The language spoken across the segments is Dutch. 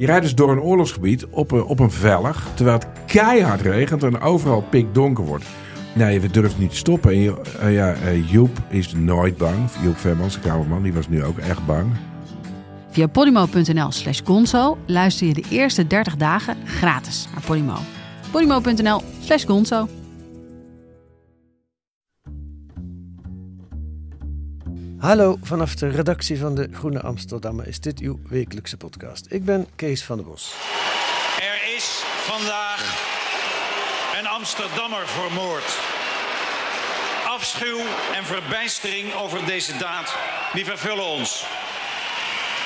Je rijdt dus door een oorlogsgebied op een, op een vellig, terwijl het keihard regent en overal pikdonker wordt. Nee, we durven niet te stoppen. En eh, ja, eh, Joep is nooit bang. Joep Vermans, de kamerman, die was nu ook echt bang. Via podimo.nl slash gonzo luister je de eerste 30 dagen gratis naar Podimo. podimo.nl slash gonzo. Hallo, vanaf de redactie van de Groene Amsterdammer is dit uw wekelijkse podcast. Ik ben Kees van der Bos. Er is vandaag een Amsterdammer vermoord. Afschuw en verbijstering over deze daad, die vervullen ons.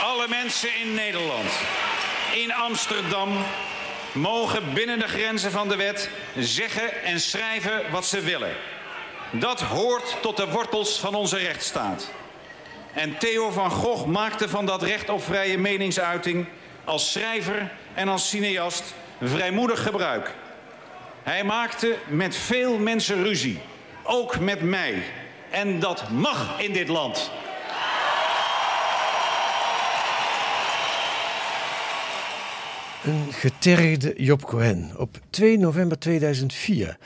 Alle mensen in Nederland, in Amsterdam, mogen binnen de grenzen van de wet zeggen en schrijven wat ze willen. Dat hoort tot de wortels van onze rechtsstaat. En Theo van Gogh maakte van dat recht op vrije meningsuiting als schrijver en als cineast vrijmoedig gebruik. Hij maakte met veel mensen ruzie, ook met mij. En dat mag in dit land. Een getergde Job Cohen op 2 november 2004,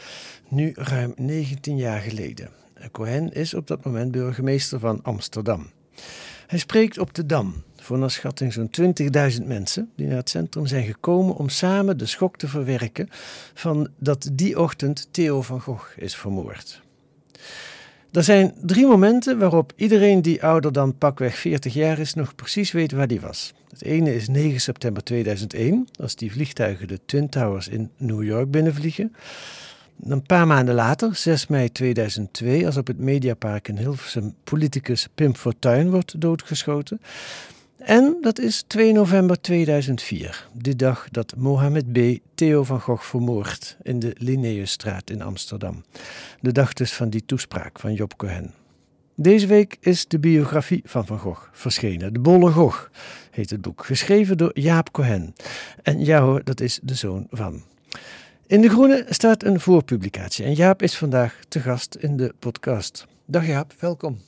nu ruim 19 jaar geleden. Cohen is op dat moment burgemeester van Amsterdam. Hij spreekt op de Dam voor naar schatting zo'n 20.000 mensen die naar het centrum zijn gekomen om samen de schok te verwerken van dat die ochtend Theo van Gogh is vermoord. Er zijn drie momenten waarop iedereen die ouder dan pakweg 40 jaar is nog precies weet waar die was. Het ene is 9 september 2001, als die vliegtuigen de Twin Towers in New York binnenvliegen. Een paar maanden later, 6 mei 2002, als op het Mediapark in Hilversum politicus Pim Fortuyn wordt doodgeschoten. En dat is 2 november 2004, de dag dat Mohammed B. Theo van Gogh vermoordt in de Linnaeusstraat in Amsterdam. De dag dus van die toespraak van Job Cohen. Deze week is de biografie van Van Gogh verschenen. De Bolle Gogh heet het boek, geschreven door Jaap Cohen. En ja hoor, dat is de zoon van. In De Groene staat een voorpublicatie en Jaap is vandaag te gast in de podcast. Dag Jaap, welkom.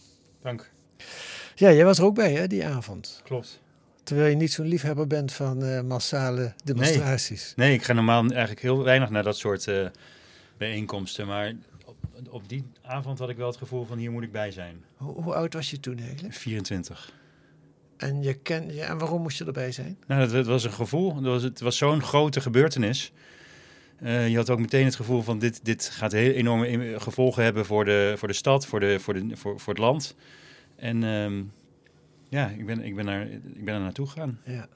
Dank. Ja, jij was er ook bij hè, die avond. Klopt. Terwijl je niet zo'n liefhebber bent van eh, massale demonstraties. Nee, ik ga normaal eigenlijk heel weinig naar dat soort eh, bijeenkomsten. Maar op, op die avond had ik wel het gevoel van hier moet ik bij zijn. Hoe, hoe oud was je toen eigenlijk? 24. En, je ken, ja, en waarom moest je erbij zijn? Nou, dat, dat was een gevoel. Dat was, het was zo'n grote gebeurtenis. Eh, je had ook meteen het gevoel van dit, dit gaat heel enorme gevolgen hebben voor de, voor de stad, voor, de, voor, de, voor, voor het land. En ehm, ja, ik ben, ik, ben daar, ik ben er naartoe gegaan. Ja,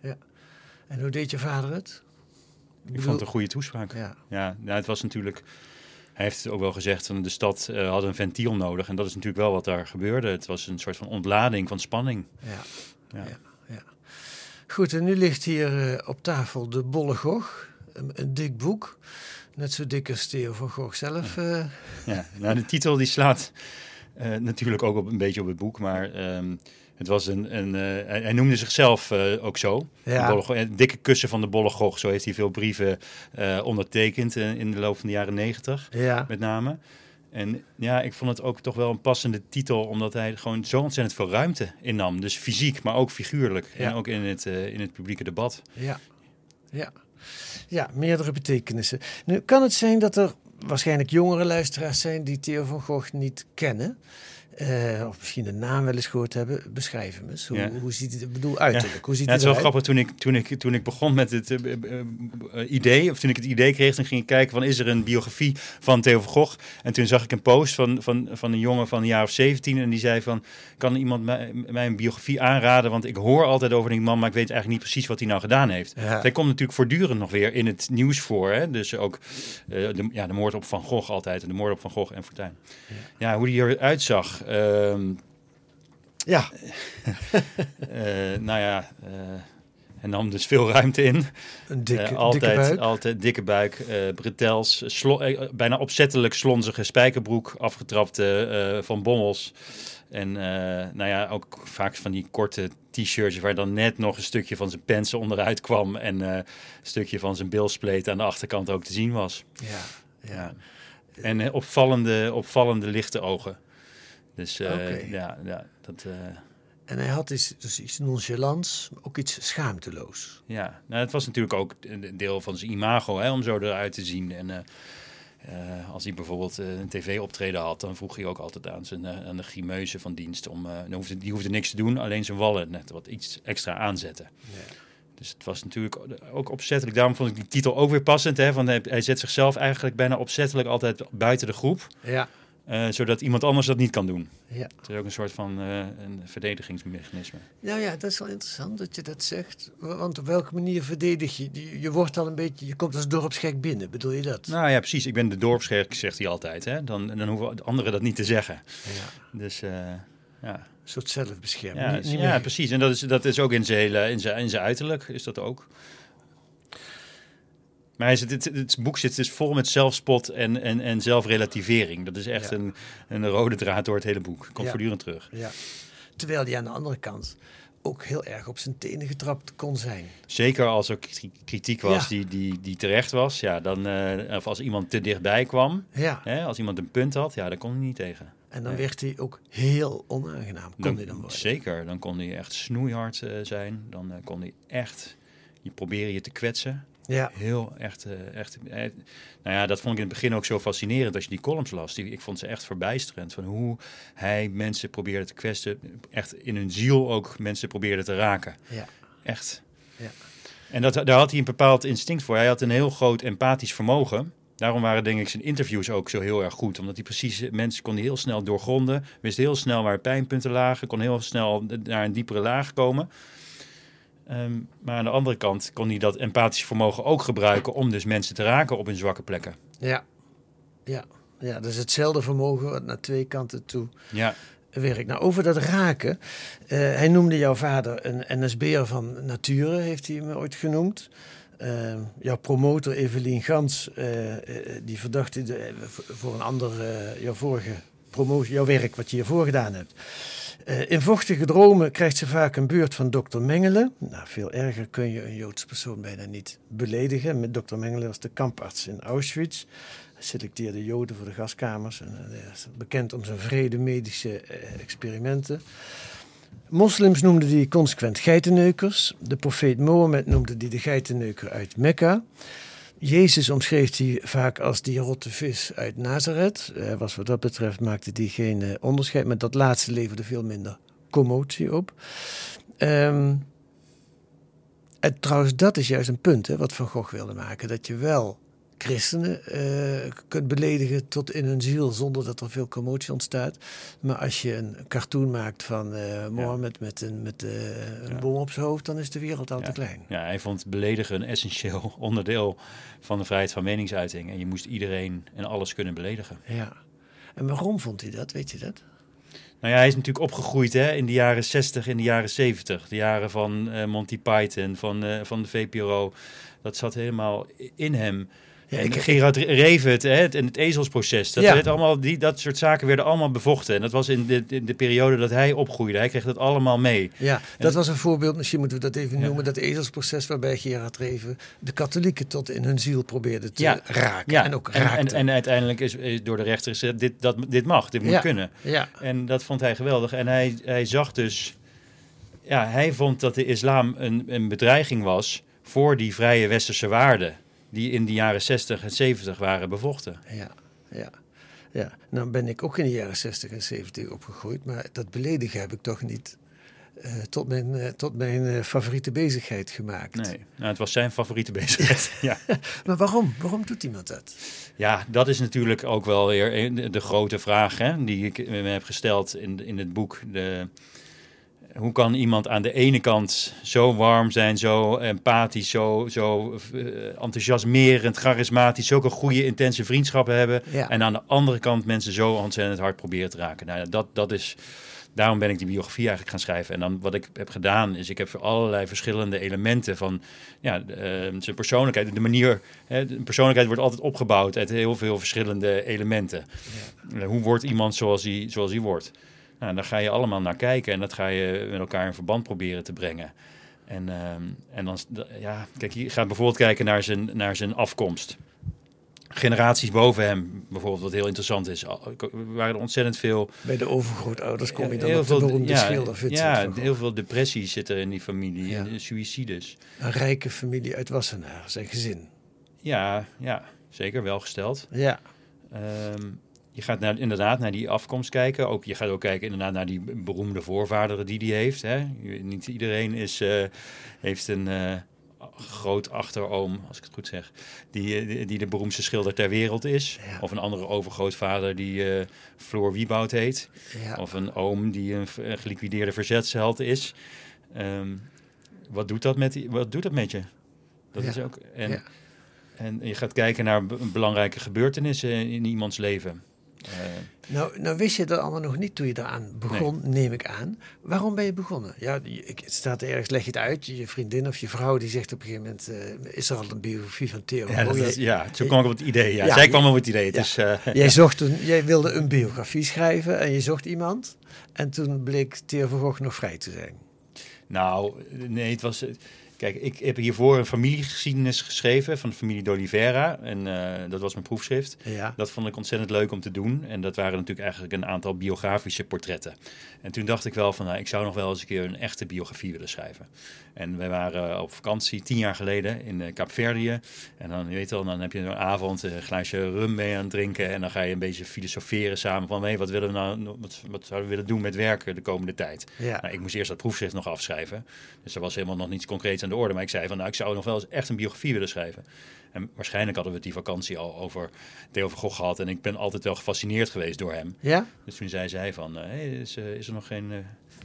ja. En hoe deed je vader het? Ik vond het een goede toespraak. Ja, Ja, nou, het was natuurlijk. Hij heeft ook wel gezegd van de stad eh, had een ventiel nodig. En dat is natuurlijk wel wat daar gebeurde. Het was een soort van ontlading van spanning. ja, Ja. ja. ja. Goed, en nu ligt hier eh, op tafel de Bolle Gogh. Een, een dik boek. Net zo dik als Theo van Gogh zelf. eh. Ja, nou, de titel die slaat eh, natuurlijk ook op, een beetje op het boek. Maar ehm, het was een. een eh, hij, noemde zichzelf ook zo. Ja. De Bolle Gogh, dikke kussen van de Bolle Gogh. Zo heeft hij veel brieven ondertekend in de loop van de jaren negentig. ja. met name. En ja, ik vond het ook toch wel een passende titel, omdat hij gewoon zo ontzettend veel ruimte innam. Dus fysiek, maar ook figuurlijk. Ja. En ook in het, in het publieke debat. Ja, ja. Ja, meerdere betekenissen. Nu kan het zijn dat er waarschijnlijk jongere luisteraars zijn die Theo van Gogh niet kennen. Eh, of misschien de naam wel eens gehoord hebben. Beschrijf hem eens. Hoe, Ja. hoe ziet het, ik bedoel uiterlijk, hoe ziet Ja, het is wel grappig, toen ik, toen, ik, toen ik begon met het eh, eh, idee, of toen ik het idee kreeg, dan ging ik kijken van is er een biografie van Theo van Gogh? En toen zag ik een post van, van, van een jongen van een jaar of 17 en die zei van, kan iemand mij, mij een biografie aanraden? Want ik hoor altijd over die man, maar ik weet eigenlijk niet precies wat hij nou gedaan heeft. Hij komt natuurlijk voortdurend nog weer in het nieuws voor. Hè? Dus ook de, ja, de moord op Van Gogh altijd. En de moord op Van Gogh en Fortuyn. Ja, hoe die eruit zag. Ehm, Ja, Eh, nou ja, eh hij nam dus veel ruimte in. een dikke, Eh, altijd, dikke buik. altijd dikke buik, eh bretels, slo- eh, bijna opzettelijk slonzige spijkerbroek, afgetrapte eh, van bommels. En eh, nou ja, ook vaak van die korte t-shirtjes waar dan net nog een stukje van zijn pensen onderuit kwam en eh, een stukje van zijn bilspleet aan de achterkant ook te zien was. Ja, ja. En eh, opvallende, opvallende lichte ogen. Dus eh, ja, ja, dat... eh, En hij had iets, dus iets nonchalants, maar ook iets schaamteloos. Ja, nou, het was natuurlijk ook een deel van zijn imago hè, om zo eruit te zien. En eh, als hij bijvoorbeeld een tv-optreden had, dan vroeg hij ook altijd aan, zijn, aan de grimeuze van dienst. Om, dan hoefde, die hoefde niks te doen, alleen zijn wallen net wat iets extra aanzetten. Dus het was natuurlijk ook opzettelijk. Daarom vond ik die titel ook weer passend. Hè, want hij, hij zet zichzelf eigenlijk bijna opzettelijk altijd buiten de groep. Ja, eh, zodat iemand anders dat niet kan doen. ja. Het is ook een soort van eh, een verdedigingsmechanisme. Nou ja, dat is wel interessant dat je dat zegt. Wa- Want op welke manier verdedig je? Je, je wordt al een beetje, je komt als dorpsgek binnen, bedoel je dat? Nou ja, precies. Ik ben de dorpsgek, zegt hij altijd. Hè? Dan, dan hoeven anderen dat niet te zeggen. Ja, Dus eh, ja. een soort zelfbescherming. Ja, ja precies. En dat is, dat is ook in zijn, hele, in, zijn, in zijn uiterlijk, is dat ook. Maar hij zit, het, het boek zit dus vol met zelfspot en, en, en zelfrelativering. Dat is echt Ja. een, een rode draad door het hele boek. Komt Ja. voortdurend terug. Ja. Terwijl hij aan de andere kant ook heel erg op zijn tenen getrapt kon zijn. Zeker als er kri- kritiek was Ja. die, die, die terecht was. Ja, dan, eh, of als iemand te dichtbij kwam. Ja, Hè, als iemand een punt had, ja, daar kon hij niet tegen. en dan Nee. werd hij ook heel onaangenaam, kon Dan- hij dan worden. Zeker, dan kon hij echt snoeihard eh, zijn. Dan eh, kon hij echt je proberen je te kwetsen. Ja, Heel echt, eh, echt. eh, nou ja, dat vond ik in het begin ook zo fascinerend als je die columns las. Die, ik vond ze echt verbijsterend. Van hoe hij mensen probeerde te kwetsen. Echt in hun ziel ook mensen probeerde te raken. ja, Echt. Ja. En dat, daar had hij een bepaald instinct voor. Hij had een heel groot empathisch vermogen. Daarom waren denk ik zijn interviews ook zo heel erg goed. Omdat hij precies, mensen kon heel snel doorgronden. Wist heel snel waar pijnpunten lagen. Kon heel snel naar een diepere laag komen. Ehm, maar aan de andere kant kon hij dat empathische vermogen ook gebruiken... om dus mensen te raken op hun zwakke plekken. ja, ja. Ja, dat is hetzelfde vermogen wat naar twee kanten toe Ja, werkt. Nou, over dat raken. eh, hij noemde jouw vader een NSB'er van nature, heeft hij me ooit genoemd. Eh, jouw promotor Evelien Gans, eh, eh, die verdachte voor een ander, jouw vorige promotie, jouw werk wat je hiervoor gedaan hebt. Eh, in vochtige dromen krijgt ze vaak een beurt van dokter Mengele. Nou, veel erger kun je een Joods persoon bijna niet beledigen. Met dokter Mengele was de kamparts in Auschwitz. Hij selecteerde Joden voor de gaskamers. En, eh, bekend om zijn vrede medische eh, experimenten. Moslims noemden die consequent geitenneukers. De profeet Mohammed noemde die de geitenneuker uit Mekka. Jezus omschreef hij vaak als die rotte vis uit Nazareth. Eh, was wat dat betreft maakte hij geen onderscheid. Maar dat laatste leverde veel minder commotie op. Ehm, en trouwens, dat is juist een punt hè, wat Van Gogh wilde maken. Dat je wel christenen eh, kunt beledigen tot in hun ziel zonder dat er veel commotie ontstaat. Maar als je een cartoon maakt van eh Mohammed met, een, met eh, een Ja. bom op zijn hoofd, dan is de wereld al Ja. te klein. ja, hij vond beledigen een essentieel onderdeel van de vrijheid van meningsuiting. En je moest iedereen en alles kunnen beledigen. Ja. En waarom vond hij dat? Weet je dat? Nou ja, hij is natuurlijk opgegroeid hè, in de jaren 60, in de jaren 70. De jaren van Monty Python, van, van de VPRO. Dat zat helemaal in hem. Ja, en ik- Gerard Reven, hè, het, en het ezelsproces. Dat, Ja. werd allemaal, die, dat soort zaken werden allemaal bevochten. En dat was in de, in de periode dat hij opgroeide. Hij kreeg dat allemaal mee. Ja, dat was een voorbeeld, misschien moeten we dat even Ja. noemen, dat ezelsproces waarbij Gerard Reven de katholieken tot in hun ziel probeerde te raken. En ook en, raakte. en, en uiteindelijk is, is door de rechter gezegd, dit, dat, dit mag, dit moet kunnen. ja, En dat vond hij geweldig. En hij, hij zag dus, ja, hij vond dat de islam een, een bedreiging was voor die vrije westerse waarden. Die in de jaren 60 en 70 waren bevochten. ja, ja. Ja, nou ben ik ook in de jaren 60 en 70 opgegroeid, maar dat beledigen heb ik toch niet eh, tot mijn, eh, tot mijn eh, favoriete bezigheid gemaakt. Nee, nou, het was zijn favoriete bezigheid. ja. Maar waarom? Waarom doet iemand dat? ja, dat is natuurlijk ook wel weer de grote vraag hè, die ik me heb gesteld in, in het boek. De, hoe kan iemand aan de ene kant zo warm zijn, zo empathisch, zo, zo eh, enthousiasmerend, charismatisch, zulke goede, intense vriendschappen hebben. Ja. En aan de andere kant mensen zo ontzettend hard proberen te raken. Nou, ja, dat, dat, is, daarom ben ik die biografie eigenlijk gaan schrijven. En dan wat ik heb gedaan, is ik heb voor allerlei verschillende elementen van ja, eh, zijn persoonlijkheid, de manier. Hè, de persoonlijkheid wordt altijd opgebouwd uit heel veel verschillende elementen. Eh, Hoe wordt iemand zoals hij, zoals hij wordt? Nou, daar ga je allemaal naar kijken en dat ga je met elkaar in verband proberen te brengen. En, ehm, en dan, ja, kijk, je gaat bijvoorbeeld kijken naar zijn, naar zijn afkomst. Generaties boven hem, bijvoorbeeld, wat heel interessant is. Er waren er ontzettend veel Bij de overgrootouders kom je dan heel op de ja, Ja, heel veel depressie zit er in die familie, Ja. en suïcides. Een rijke familie uit Wassenaar, zijn gezin. Ja, ja, zeker welgesteld. Ja, Ehm, je gaat naar, inderdaad naar die afkomst kijken. Ook, je gaat ook kijken inderdaad naar die beroemde voorvaderen die die heeft. Hè. Niet iedereen is, eh, heeft een eh, groot achteroom, als ik het goed zeg, die, eh, die, die de beroemdste schilder ter wereld is. Ja. Of een andere overgrootvader die eh Floor Wieboud heet. ja. Of een oom die een, geliquideerde verzetsheld is. Ehm, wat, doet dat met wat doet dat met je? Dat Ja. is ook. En, en je gaat kijken naar be- belangrijke gebeurtenissen in iemands leven. Eh, Nou, nou wist je dat allemaal nog niet toen je daaraan begon, neem ik aan. Waarom ben je begonnen? Ja, het staat ergens, leg je het uit. Je vriendin of je vrouw die zegt op een gegeven moment... eh, is er al een biografie van Theo? ja, Oh, is, ja, zo kwam ik op het idee. Ja. Ja, Zij kwam op het idee. ja. Dus, jij, zocht een, jij wilde een biografie schrijven en je zocht iemand. En toen bleek Theo van Gogh nog vrij te zijn. Nou, nee, het was. Kijk, ik heb hiervoor een familiegeschiedenis geschreven van de familie d'Oliveira. En eh, dat was mijn proefschrift. Ja. Dat vond ik ontzettend leuk om te doen. En dat waren natuurlijk eigenlijk een aantal biografische portretten. En toen dacht ik wel van, nou, ik zou nog wel eens een keer een echte biografie willen schrijven. En wij waren op vakantie tien jaar geleden in uh, Kaapverdië. En dan, je weet wel, dan heb je een avond een glaasje rum mee aan het drinken. En dan ga je een beetje filosoferen samen van, hey, wat, willen we nou, wat, wat zouden we willen doen met werken de komende tijd? Ja. Nou, ik moest eerst dat proefschrift nog afschrijven. Dus er was helemaal nog niets concreets aan de orde. Maar ik zei van, nou, ik zou nog wel eens echt een biografie willen schrijven. En waarschijnlijk hadden we het die vakantie al over Theo van Gogh gehad. En ik ben altijd wel gefascineerd geweest door hem. Ja? Dus toen zei zij van, eh, hey, is, eh, is, er nog geen, eh,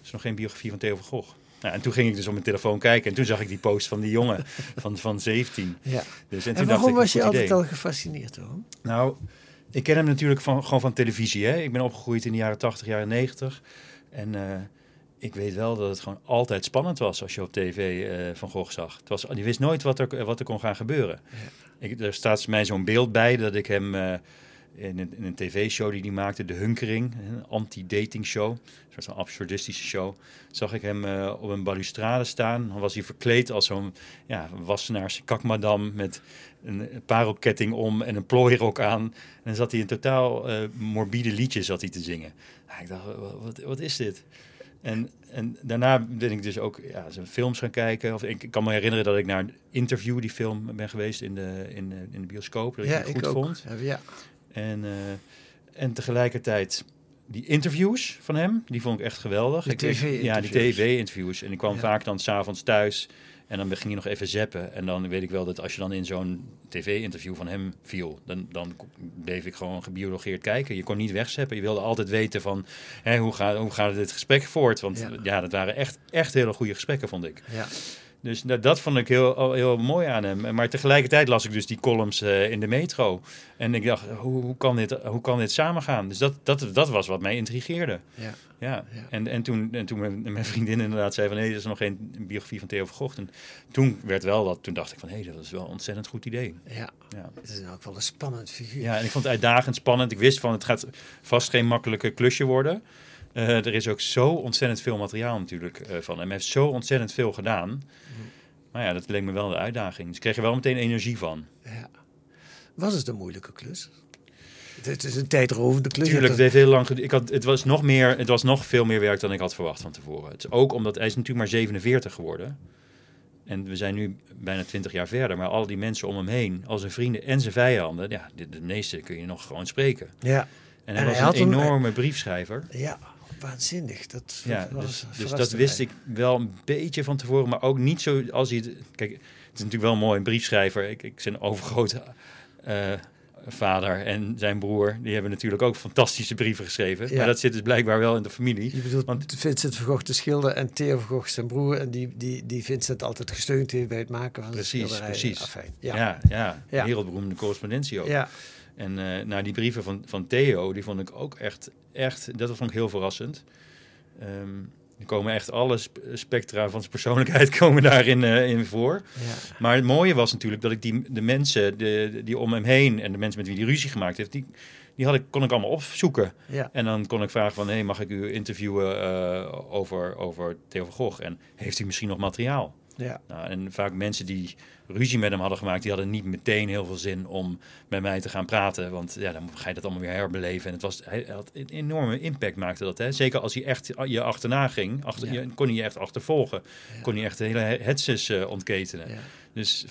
is er nog geen biografie van Theo van Gogh? Nou, en toen ging ik dus op mijn telefoon kijken. En toen zag ik die post van die jongen van, van 17. ja. Dus, en En, toen waarom dacht ik, was je altijd idee. al gefascineerd hem? Nou, ik ken hem natuurlijk van, gewoon van televisie. Hè? Ik ben opgegroeid in de jaren 80, jaren 90. En ik weet wel dat het gewoon altijd spannend was als je op tv eh, Van Gogh zag. Het was, je wist nooit wat er, wat er kon gaan gebeuren. Ik, er staat mij zo'n beeld bij dat ik hem eh, in, een, een tv-show die hij maakte, De Hunkering, een anti-dating show, een soort van absurdistische show, zag ik hem eh, op een balustrade staan. Dan was hij verkleed als zo'n ja, wassenaarse kakmadam met een parelketting om en een plooirok aan. En dan zat hij een totaal morbide liedje zat hij te zingen. Ik dacht, wat, wat, wat is dit? En, en daarna ben ik dus ook ja, zijn films gaan kijken. Of ik kan me herinneren dat ik naar een interview, die film, ben geweest in de, in, de- in de bioscoop. Dat ik ja, die goed ik ook. vond. Ja. En, eh, en tegelijkertijd die interviews van hem, die vond ik echt geweldig. Ja, die TV-interviews. En ik kwam Ja. vaak dan s'avonds thuis en dan ging je nog even zappen. En dan weet ik wel dat als je dan in zo'n tv-interview van hem viel, dan, dan bleef ik gewoon gebiologeerd kijken. Je kon niet wegzeppen. Je wilde altijd weten van, hè, hoe, gaat, hoe gaat dit gesprek voort? Want Ja. ja. dat waren echt, echt hele goede gesprekken, vond ik. Ja. Dus dat, dat vond ik heel, heel mooi aan hem. Maar tegelijkertijd las ik dus die columns eh, in de metro. En ik dacht, hoe, hoe, kan, dit, hoe kan dit samengaan? Dus dat, dat, dat was wat mij intrigeerde. Ja. Ja, Ja. En, en toen, en toen mijn, mijn vriendin inderdaad zei van... nee, er is nog geen biografie van Theo van Gogh. En toen werd wel dat, toen dacht ik van... hé, dat is wel een ontzettend goed idee. ja. Ja. Het is elk geval een spannend figuur. ja, en ik vond het uitdagend, spannend. Ik wist van, het gaat vast geen makkelijke klusje worden. Eh, er is ook zo ontzettend veel materiaal natuurlijk eh, van. En hij heeft zo ontzettend veel gedaan. Maar ja, dat leek me wel de uitdaging. Dus ik kreeg er wel meteen energie van. Ja. Was het een moeilijke klus? Het, is een tijdrovende klus. Tuurlijk, het Je heeft heel lang ik had, het, was nog meer, het was nog veel meer werk dan ik had verwacht van tevoren. Het is ook omdat hij is natuurlijk maar 47 geworden. En we zijn nu bijna 20 jaar verder. Maar al die mensen om hem heen, al zijn vrienden en zijn vijanden, ja, de, de meeste kun je nog gewoon spreken. ja. En hij En was hij had een een- enorme briefschrijver. ja, waanzinnig. Dat Ja, dus, dus dat wist ik wel een beetje van tevoren, maar ook niet zo als hij het... Kijk, het is natuurlijk wel mooi, een briefschrijver. Ik, ik zijn overgrote eh, vader en zijn broer, die hebben natuurlijk ook fantastische brieven geschreven. Ja. Maar dat zit dus blijkbaar wel in de familie. Je bedoelt Want- Vincent van Gogh de schilder en Theo van Gogh zijn broer. En die, die, die Vincent altijd gesteund heeft bij het maken van Precies, de precies. Ja. ja, Ja. wereldberoemde correspondentie ook. Ja. En eh nou, die brieven van, van Theo, die vond ik ook echt, echt, dat vond ik heel verrassend. ehm, er komen echt alle sp- spectra van zijn persoonlijkheid komen daarin eh, in voor. Ja. Maar het mooie was natuurlijk dat ik die, de mensen de, die om hem heen en de mensen met wie hij ruzie gemaakt heeft, die, die had ik, kon ik allemaal opzoeken. Ja. En dan kon ik vragen van, hey, mag ik u interviewen eh, over, over Theo van Gogh? En heeft u misschien nog materiaal? Ja. Nou, en vaak mensen die ruzie met hem hadden gemaakt, die hadden niet meteen heel veel zin om met mij te gaan praten. Want ja, dan ga je dat allemaal weer herbeleven. En het was, hij had een enorme impact maakte dat. Hè? Zeker als hij echt je achterna ging, achter, Ja. je, kon hij je echt achtervolgen. Ja. Kon hij echt de hele hetses eh, ontketenen. Ja. Dus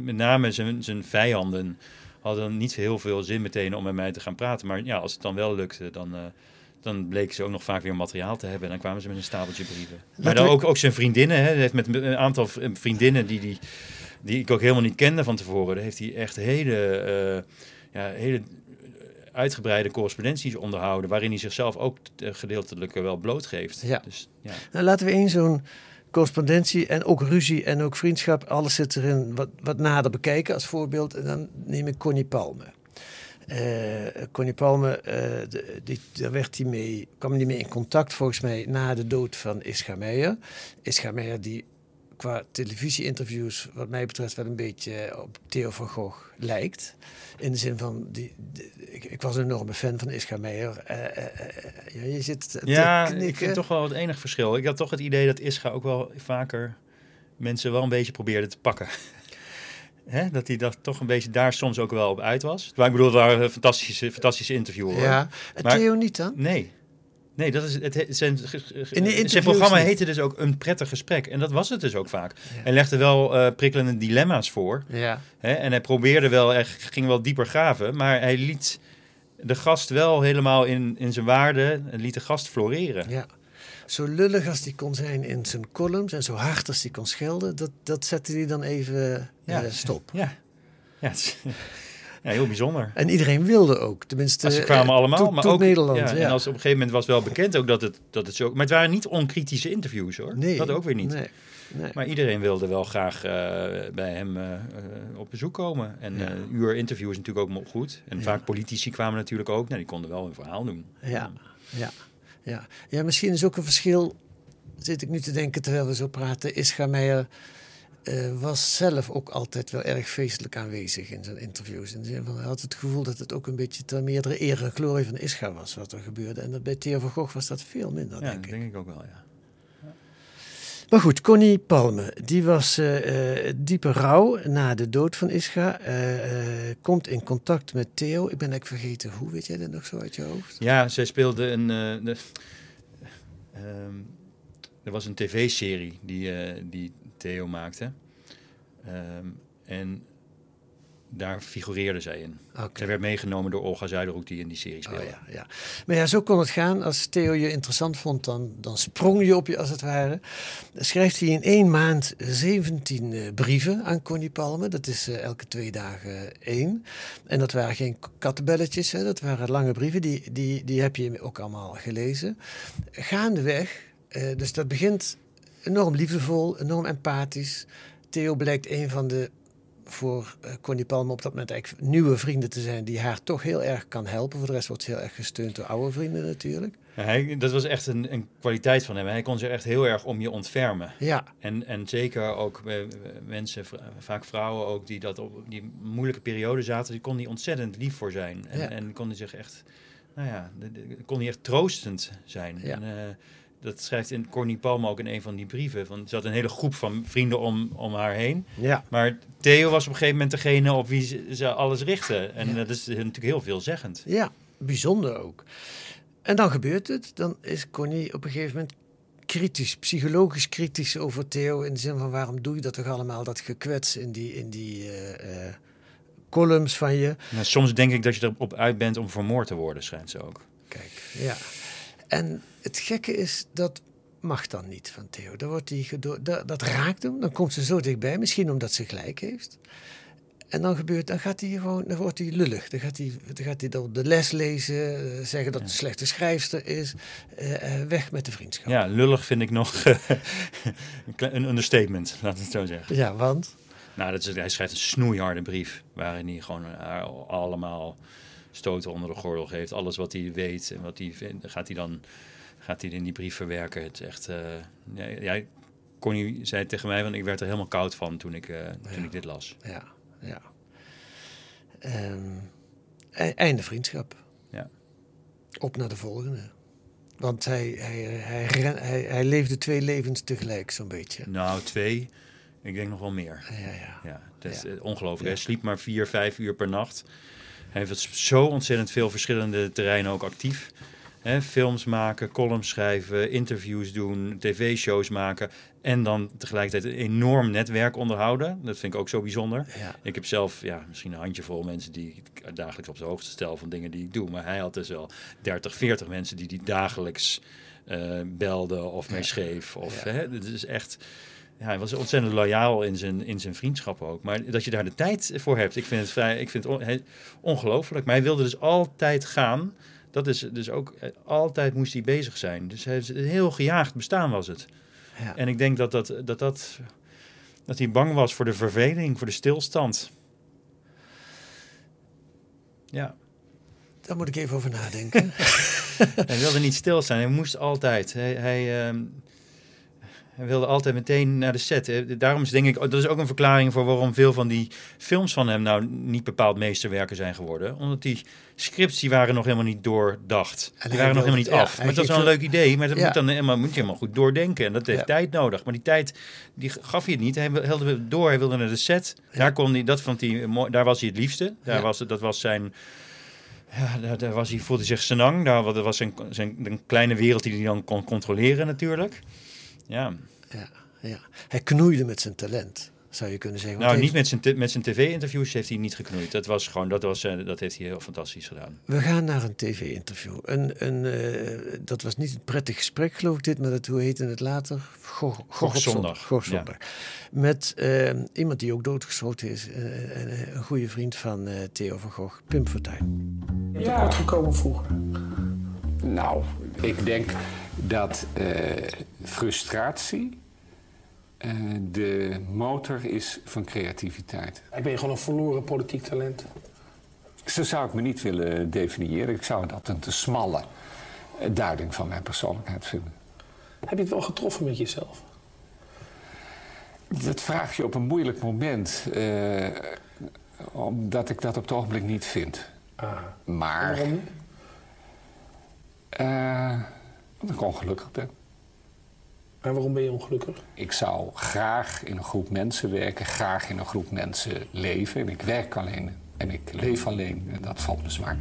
met name zijn, zijn vijanden hadden niet heel veel zin meteen om met mij te gaan praten. Maar ja, als het dan wel lukte, dan, eh, dan bleken ze ook nog vaak weer materiaal te hebben. En dan kwamen ze met een stapeltje brieven. maar dan ook, ook zijn vriendinnen. Hè. Heeft met een aantal v- vriendinnen die, die, die ik ook helemaal niet kende van tevoren. Daar heeft hij echt hele, eh, ja, hele uitgebreide correspondenties onderhouden. Waarin hij zichzelf ook eh, gedeeltelijk wel blootgeeft. Ja. Dus, ja. Nou, laten we één zo'n correspondentie en ook ruzie en ook vriendschap, alles zit erin, wat, wat nader bekijken als voorbeeld. En dan neem ik Connie Palme. Eh Connie Palme, eh, de- die, daar werd hij mee, kwam hij mee in contact volgens mij na de dood van Ischa Meijer. Ischa Meijer die qua televisie-interviews wat mij betreft wel een beetje op Theo van Gogh lijkt. In de zin van, die, die- ik, ik was een enorme fan van Ischa Meijer. Eh, eh, ja, je zit Ja, knikken. ik vind toch wel het enige verschil. Ik had toch het idee dat Ischa ook wel vaker mensen wel een beetje probeerde te pakken. Hè? Dat hij dat toch een beetje daar soms ook wel op uit was. Maar ik bedoel, waren een fantastische, fantastische interview hoor. Ja, en Maar- Theo niet dan? Nee. Nee, dat is het, zijn, In zijn programma heette dus ook Een Prettig Gesprek. En dat was het dus ook vaak. Hij legde wel eh, prikkelende dilemma's voor. Ja. Hè? En hij probeerde wel, echt, ging wel dieper graven. Maar hij liet de gast wel helemaal in, in zijn waarde, liet de gast floreren. ja. Zo lullig als die kon zijn in zijn columns en zo hard als die kon schelden, dat, dat zette hij dan even Ja. eh, stop. Ja, ja, ja heel bijzonder. En iedereen wilde ook, tenminste. Ze kwamen eh, allemaal, tot- maar ook Nederland. Ja, Ja, En als op een gegeven moment was wel bekend ook dat het, dat het zo. Maar het waren niet onkritische interviews hoor. nee, dat ook weer niet. Nee, nee. Maar iedereen wilde wel graag eh, bij hem op bezoek komen. En Ja. een uur interview is natuurlijk ook goed. En vaak politici kwamen natuurlijk ook. Nou, die konden wel hun verhaal doen. Ja, ja, ja. ja, misschien is ook een verschil, zit ik nu te denken terwijl we zo praten, Ischa Meijer eh, was zelf ook altijd wel erg feestelijk aanwezig in zijn interviews. In de zin van, hij had het gevoel dat het ook een beetje ter meerdere eer en glorie van Ischa was wat er gebeurde. En dat bij Theo van Gogh was dat veel minder, Ja, denk dat ik. denk ik ook wel, ja. Maar goed, Connie Palme, die was eh, diepe rouw na de dood van Ischa. eh, komt in contact met Theo. Ik ben eigenlijk vergeten hoe, weet jij dat nog zo uit je hoofd? Ja, zij speelde een. ehm, er was een tv-serie die, die Theo maakte. Ehm, en daar figureerde zij in. Oké. Zij werd meegenomen door Olga Zuiderhoek, die in die serie Oh, speelde. ja, ja. Maar ja, zo kon het gaan. Als Theo je interessant vond, dan, dan sprong je op je als het ware. Schrijft hij in één maand 17 eh, brieven aan Connie Palme. Dat is eh, elke twee dagen één. En dat waren geen kattenbelletjes, hè. dat waren lange brieven. Die, die, die heb je ook allemaal gelezen. Gaandeweg, eh, dus dat begint enorm liefdevol, enorm empathisch. Theo blijkt een van de voor eh, Connie Palme op dat moment eigenlijk nieuwe vrienden te zijn die haar toch heel erg kan helpen. Voor de rest wordt ze heel erg gesteund door oude vrienden natuurlijk. Ja, hij, dat was echt een, een kwaliteit van hem. Hij kon zich echt heel erg om je ontfermen. Ja, En, en zeker ook eh, mensen, vaak vrouwen ook, die dat op die moeilijke periode zaten, die kon hij ontzettend lief voor zijn. En, Ja. en kon hij zich echt, nou ja, kon hij echt troostend zijn. Ja. En, eh, dat schrijft in Corny Palme ook in een van die brieven. Van, ze had een hele groep van vrienden om, om haar heen. ja, Maar Theo was op een gegeven moment degene op wie ze, ze alles richten. En Ja. dat is natuurlijk heel veelzeggend. ja, bijzonder ook. En dan gebeurt het. Dan is Connie op een gegeven moment kritisch, psychologisch kritisch over Theo. In de zin van waarom doe je dat toch allemaal, dat gekwets in die, in die eh, eh, columns van je. Nou, soms denk ik dat je erop uit bent om vermoord te worden, schijnt ze ook. Kijk, ja. En het gekke is, dat mag dan niet van Theo. Dan wordt hij gedo- dat, dat raakt hem, dan komt ze zo dichtbij, misschien omdat ze gelijk heeft. En dan gebeurt, dan gaat hij gewoon, dan wordt hij lullig. Dan gaat hij, dan gaat hij de les lezen, eh, zeggen dat het een slechte schrijfster is. eh, eh, weg met de vriendschap. Ja, lullig vind ik nog een understatement, laten we het zo zeggen. Ja, want? Nou, dat is, hij schrijft een snoeiharde brief waarin hij gewoon allemaal stoten onder de gordel geeft. Alles wat hij weet en wat hij vindt, gaat hij dan gaat hij in die brief verwerken. Het is echt, eh, ja, Connie zei tegen mij, want ik werd er helemaal koud van toen ik, eh, toen ik dit las. Ja, ja. E- einde vriendschap. Ja. Op naar de volgende. Want hij, hij, hij, ren- hij, hij leefde twee levens tegelijk, zo'n beetje. Nou, twee, ik denk nog wel meer. Ja, ja. Ja, dat is Ja. eh, ongelooflijk. Ja. Hij sliep maar vier, vijf uur per nacht. Hij heeft zo ontzettend veel verschillende terreinen ook actief. Hè, films maken, columns schrijven, interviews doen, tv-shows maken. En dan tegelijkertijd een enorm netwerk onderhouden. Dat vind ik ook zo bijzonder. Ja. Ik heb zelf ja, misschien een handjevol mensen die ik dagelijks op de hoogte stel van dingen die ik doe. Maar hij had dus wel 30, 40 mensen die die dagelijks eh belden of mee schreef. Of, Ja. hè, het is echt... Ja, hij was ontzettend loyaal in zijn, in zijn vriendschap ook. Maar dat je daar de tijd voor hebt, ik vind het, vrij, ik vind het on- he- ongelooflijk. Maar hij wilde dus altijd gaan. Dat is dus ook, eh, altijd moest hij bezig zijn. Dus hij, een heel gejaagd bestaan was het. Ja. En ik denk dat, dat, dat, dat, dat hij bang was voor de verveling, voor de stilstand. Ja, Daar moet ik even over nadenken. hij wilde niet stilstaan. Hij moest altijd. Hij, hij, ehm, hij wilde altijd meteen naar de set. Daarom is denk ik, dat is ook een verklaring voor waarom veel van die films van hem nou niet bepaald meesterwerken zijn geworden. Omdat die scripts die waren nog helemaal niet doordacht. Die waren nog helemaal niet ja, af. Maar dat is wel een leuk idee. Maar dat Ja. moet, dan helemaal, moet je helemaal goed doordenken. En dat heeft Ja. tijd nodig. Maar die tijd die gaf hij het niet. Hij wilde het door. Hij wilde naar de set. Daar, kon hij, dat vond hij mooi, daar was hij het liefste. Daar was, het- dat was zijn... Ja, daar, daar was hij, voelde zich senang. Daar was zijn, zijn een kleine wereld die hij dan kon controleren natuurlijk. Ja, ja, ja. Hij knoeide met zijn talent, zou je kunnen zeggen. Nou niet met zijn, met zijn tv-interviews heeft hij niet geknoeid. Dat was gewoon, dat, was, eh, dat heeft hij heel fantastisch gedaan. We gaan naar een tv-interview. Een, een, eh, dat was niet een prettig gesprek, geloof ik, dit, maar dat, hoe heette het later? Gog Ja. zondag. Met eh, iemand die ook doodgeschoten is, eh, een, een goede vriend van eh, Theo van Gogh, Pim Fortuyn. Je hebt tekort gekomen vroeger. Nou, ik denk dat eh, frustratie eh, de motor is van creativiteit. Ik ben je gewoon een verloren politiek talent. Zo zou ik me niet willen definiëren. Ik zou dat een te smalle eh, duiding van mijn persoonlijkheid vinden. Heb je het wel getroffen met jezelf? Dat vraag je op een moeilijk moment, eh, omdat ik dat op het ogenblik niet vind. Ah. Maar Waarom niet? omdat ik ongelukkig ben. En waarom ben je ongelukkig? Ik zou graag in een groep mensen werken, graag in een groep mensen leven. En ik werk alleen en ik leef alleen. En dat valt me zwaar.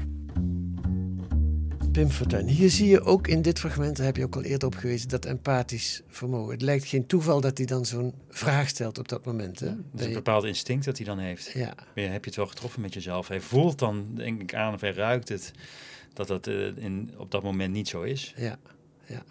Pim Fortuyn. Hier zie je ook in dit fragment, daar heb je ook al eerder op gewezen, dat empathisch vermogen. Het lijkt geen toeval dat hij dan zo'n vraag stelt op dat moment. Hè? Dat is een bepaald instinct dat hij dan heeft. ja, Maar ja, heb je het wel getroffen met jezelf? Hij voelt dan, denk ik, aan of hij ruikt het, dat dat eh, in, op dat moment niet zo is. ja, ja.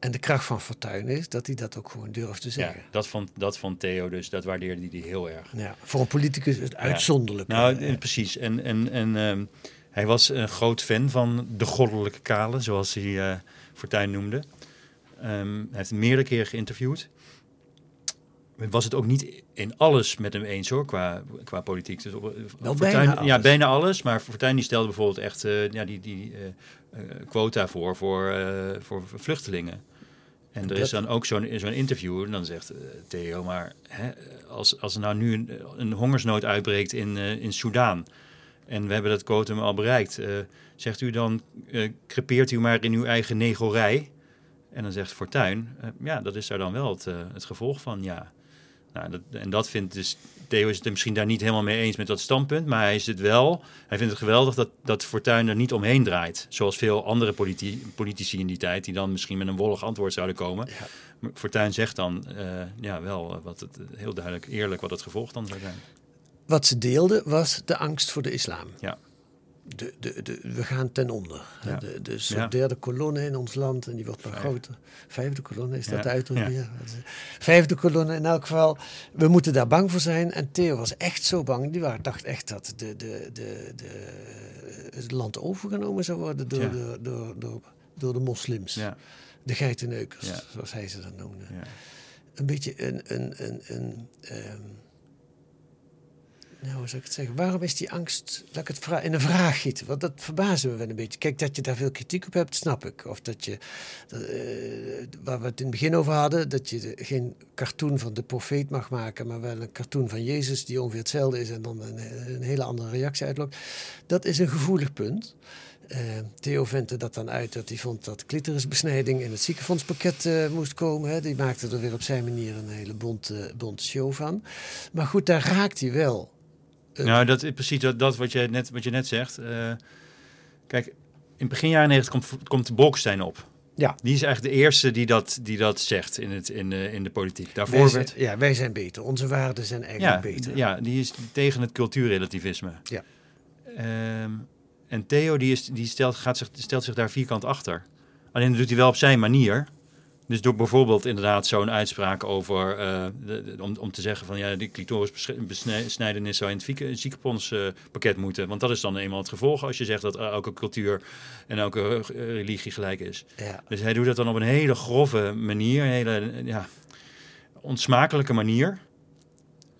En de kracht van Fortuyn is dat hij dat ook gewoon durft te Ja, zeggen. dat vond, dat vond Theo dus, dat waardeerde hij heel erg. Ja. Voor een politicus is het uitzonderlijk. Nou, Eh, precies. En, en, en ehm, hij was een groot fan van de goddelijke kale, zoals hij eh Fortuyn noemde. Ehm, hij heeft meerdere keren geïnterviewd. Was het ook niet in alles met hem eens hoor, qua, qua politiek. Dus op, Wel Fortuyn- bijna Ja, bijna alles. Maar Fortuyn die stelde bijvoorbeeld echt eh, ja, die, die eh, eh, quota voor, voor, eh, voor vluchtelingen. En er Dat- is dan ook zo'n zo'n interview en dan zegt eh, Theo, maar hè, als, als er nou nu een, een hongersnood uitbreekt in, eh in Soudaan en we hebben dat quotum al bereikt, eh, zegt u dan, eh crepeert u maar in uw eigen negelrij? En dan zegt Fortuyn, eh, ja, dat is daar dan wel het, eh, het gevolg van, ja. Nou, dat, en dat vindt dus, Theo is het er misschien daar niet helemaal mee eens met dat standpunt, maar hij is het wel, hij vindt het geweldig dat, dat Fortuyn er niet omheen draait. Zoals veel andere politi- politici in die tijd, die dan misschien met een wollig antwoord zouden komen. Ja. Maar Fortuyn zegt dan eh, ja, wel eh, wat het, heel duidelijk eerlijk wat het gevolg dan zou zijn. Wat ze deelden was de angst voor de islam. Ja. De, de, de, we gaan ten onder. Ja. De, de soort Ja. derde kolonne in ons land en die wordt maar Vijf. groter. Vijfde kolonne is dat Ja. de dat is- Vijfde kolonne in elk geval. We moeten daar bang voor zijn. En Theo was echt zo bang. Die dacht echt dat de, de, de, de, het land overgenomen zou worden door, Ja. door, door, door, de moslims. De geitenneukers, zoals hij ze dan noemde. ja. Een beetje een... een, een, een ehm, nou, hoe zou ik het zeggen? Waarom is die angst, laat ik het in een vraag gieten? Want dat verbaast me wel een beetje. Kijk, dat je daar veel kritiek op hebt, snap ik. Of dat je, eh, waar we het in het begin over hadden, dat je geen cartoon van de profeet mag maken, maar wel een cartoon van Jezus die ongeveer hetzelfde is en dan een, een hele andere reactie uitlokt. Dat is een gevoelig punt. Eh, Theo ventte dat dan uit dat hij vond dat clitorisbesnijding in het ziekenfondspakket eh, moest komen. Hè. Die maakte er weer op zijn manier een hele bonte, bonte show van. Maar goed, daar raakt hij wel. Nou, dat is precies dat, dat wat, je net, wat je net zegt. Eh, kijk, in begin jaren 90 komt, komt Bolkestein op. Ja. Die is eigenlijk de eerste die dat, die dat zegt in, het, in, de, in de politiek. Daarvoor wij zijn, werd... ja, wij zijn beter. Onze waarden zijn eigenlijk Ja, beter. ja, die is tegen het cultuurrelativisme. Ja. Ehm, en Theo die is, die stelt, gaat zich, stelt zich daar vierkant achter. Alleen dat doet hij wel op zijn manier. Dus door bijvoorbeeld inderdaad zo'n uitspraak over... eh, de- de- om, om te zeggen van ja, de clitorisbesnijdenis zou in het zieke- ziekenfondspakket moeten. Want dat is dan eenmaal het gevolg als je zegt dat eh, elke cultuur en elke eh, religie gelijk is. Ja. Dus hij doet dat dan op een hele grove manier, een hele ja, onsmakelijke manier.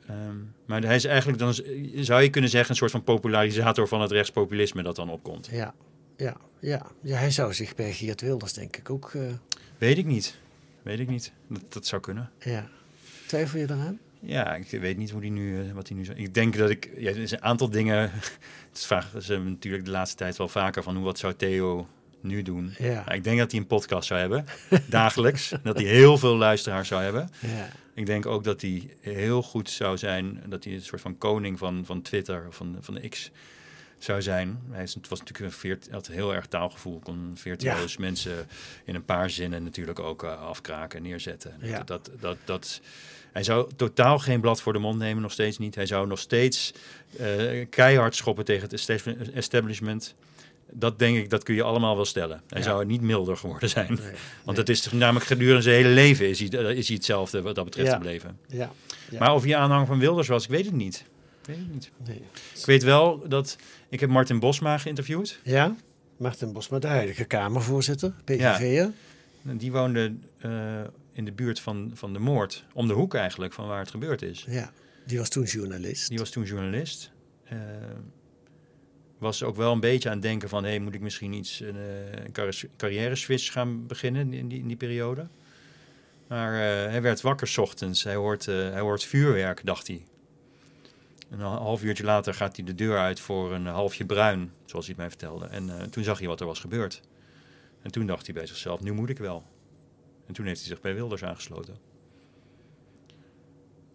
Ehm, maar hij is eigenlijk dan, zou je kunnen zeggen, een soort van popularisator van het rechtspopulisme dat dan opkomt. Ja, ja, ja. ja, hij zou zich bij Geert Wilders denk ik ook... Weet ik niet. Weet ik niet. Dat, dat zou kunnen. ja. Twijfel je daaraan? Ja, ik weet niet hoe die nu, eh, wat hij nu zo. Ik denk dat ik. Ja, er is een aantal dingen. Het is vaak, ze natuurlijk de laatste tijd wel vaker van hoe wat zou Theo nu doen. Ja. Maar ik denk dat hij een podcast zou hebben, dagelijks. Dat hij heel veel luisteraars zou hebben. Ja. Ik denk ook dat hij heel goed zou zijn, dat hij een soort van koning van, van Twitter of van, van de X zou zijn. Hij is, het was natuurlijk een veert, had heel erg taalgevoel, kon virtuoos mensen in een paar zinnen natuurlijk ook eh, afkraken en neerzetten. Ja. Dat, dat, dat, dat, hij zou totaal geen blad voor de mond nemen, nog steeds niet. Hij zou nog steeds eh, keihard schoppen tegen het esta- establishment. Dat denk ik, dat kun je allemaal wel stellen. Hij Ja. zou niet milder geworden zijn. Nee, Want nee. het is namelijk gedurende zijn hele leven is hij, eh, is hij hetzelfde wat dat betreft Ja. gebleven. Ja. ja. Maar of hij aanhanger van Wilders was, ik weet het niet. Ik weet het niet. Nee. Ik weet wel dat... Ik heb Martin Bosma geïnterviewd. Ja, Martin Bosma, de huidige Kamervoorzitter, PVV'er. En Die woonde eh, in de buurt van, van de moord. Om de hoek eigenlijk, van waar het gebeurd is. Ja. die was toen journalist. Die was toen journalist. Eh, was ook wel een beetje aan het denken van... Hey, moet ik misschien iets, een, eh, een carri- carrière-switch gaan beginnen in die, in die periode? Maar hij werd wakker 's ochtends. Hij hoort, hij hoort vuurwerk, dacht hij. En een half uurtje later gaat hij de deur uit voor een halfje bruin, zoals hij het mij vertelde. En eh, toen zag hij wat er was gebeurd. En toen dacht hij bij zichzelf, nu moet ik wel. En toen heeft hij zich bij Wilders aangesloten.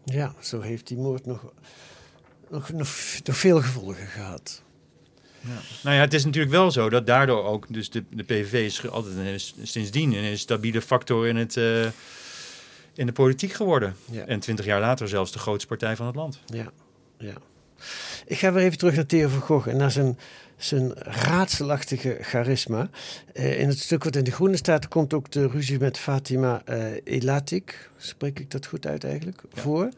Ja, zo heeft die moord nog, nog, nog, nog veel gevolgen gehad. Ja. Nou ja, het is natuurlijk wel zo dat daardoor ook, dus de, de PVV is altijd een, sindsdien een stabiele factor in, het, eh, in de politiek geworden. Ja. En twintig jaar later zelfs de grootste partij van het land. Ja, ja. Ik ga weer even terug naar Theo van Gogh en naar zijn, zijn raadselachtige charisma. Eh, in het stuk wat in de Groene staat komt ook de ruzie met Fatima eh Elatik. Spreek ik dat goed uit eigenlijk? Voor.